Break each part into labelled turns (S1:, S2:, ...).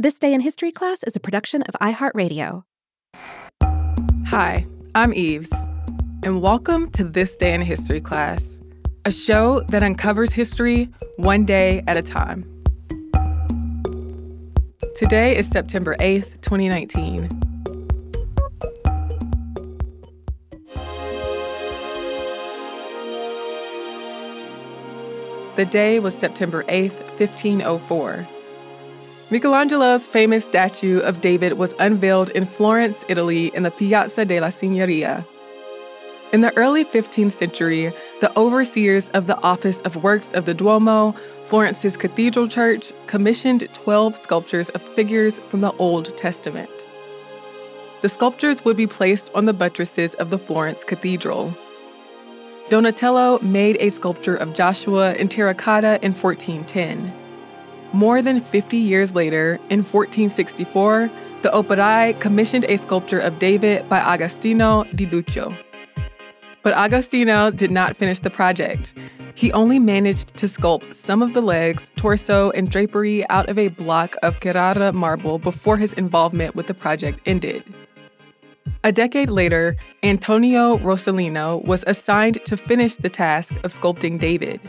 S1: This Day in History class is a production of iHeartRadio.
S2: Hi, I'm Eves, and welcome to This Day in History class, a show that uncovers history one day at a time. Today is September 8th, 2019. The day was September 8th, 1504. Michelangelo's famous statue of David was unveiled in Florence, Italy, in the Piazza della Signoria. In the early 15th century, the overseers of the Office of Works of the Duomo, Florence's cathedral church, commissioned 12 sculptures of figures from the Old Testament. The sculptures would be placed on the buttresses of the Florence Cathedral. Donatello made a sculpture of Joshua in terracotta in 1410. More than 50 years later, in 1464, the Operai commissioned a sculpture of David by Agostino di Duccio. But Agostino did not finish the project. He only managed to sculpt some of the legs, torso, and drapery out of a block of Carrara marble before his involvement with the project ended. A decade later, Antonio Rossellino was assigned to finish the task of sculpting David.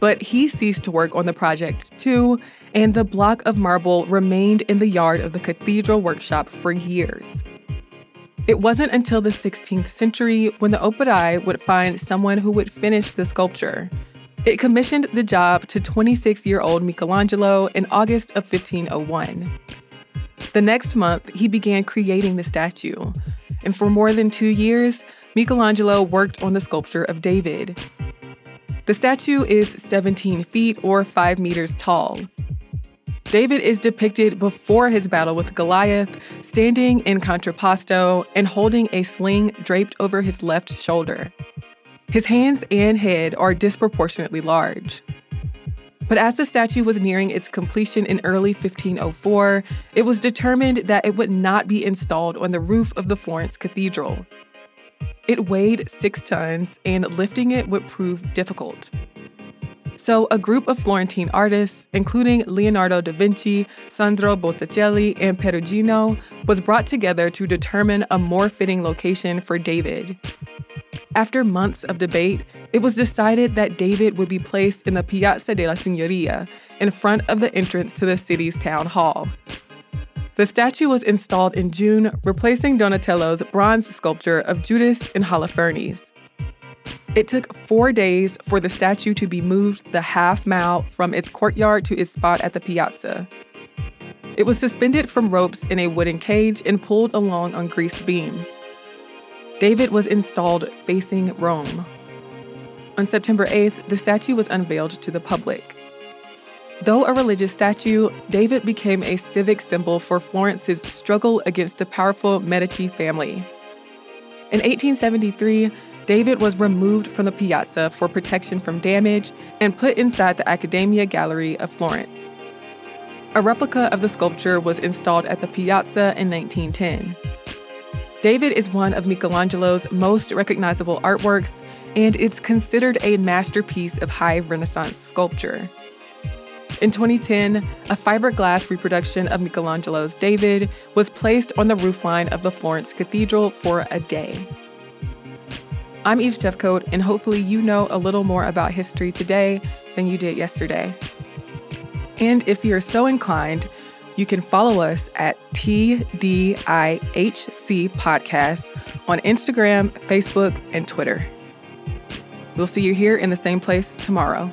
S2: But he ceased to work on the project too, and the block of marble remained in the yard of the cathedral workshop for years. It wasn't until the 16th century when the Operai would find someone who would finish the sculpture. It commissioned the job to 26 year old Michelangelo in August of 1501. The next month, he began creating the statue. And for more than two years, Michelangelo worked on the sculpture of David. The statue is 17 feet or 5 meters tall. David is depicted before his battle with Goliath, standing in contrapposto and holding a sling draped over his left shoulder. His hands and head are disproportionately large. But as the statue was nearing its completion in early 1504, it was determined that it would not be installed on the roof of the Florence Cathedral. It weighed six tons, and lifting it would prove difficult. So, a group of Florentine artists, including Leonardo da Vinci, Sandro Botticelli, and Perugino, was brought together to determine a more fitting location for David. After months of debate, it was decided that David would be placed in the Piazza della Signoria, in front of the entrance to the city's town hall. The statue was installed in June, replacing Donatello's bronze sculpture of Judith and Holofernes. It took four days for the statue to be moved the half mile from its courtyard to its spot at the piazza. It was suspended from ropes in a wooden cage and pulled along on greased beams. David was installed facing Rome. On September 8th, the statue was unveiled to the public. Though a religious statue, David became a civic symbol for Florence's struggle against the powerful Medici family. In 1873, David was removed from the piazza for protection from damage and put inside the Accademia Gallery of Florence. A replica of the sculpture was installed at the piazza in 1910. David is one of Michelangelo's most recognizable artworks, and it's considered a masterpiece of high Renaissance sculpture. In 2010, a fiberglass reproduction of Michelangelo's David was placed on the roofline of the Florence Cathedral for a day. I'm Eve Jeffcoat, and hopefully, you know a little more about history today than you did yesterday. And if you're so inclined, you can follow us at TDIHC Podcast on Instagram, Facebook, and Twitter. We'll see you here in the same place tomorrow.